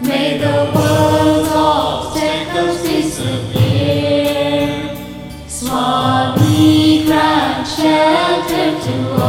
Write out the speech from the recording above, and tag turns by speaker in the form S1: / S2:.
S1: May the world's obstacles disappear. Swami grant shelter to all.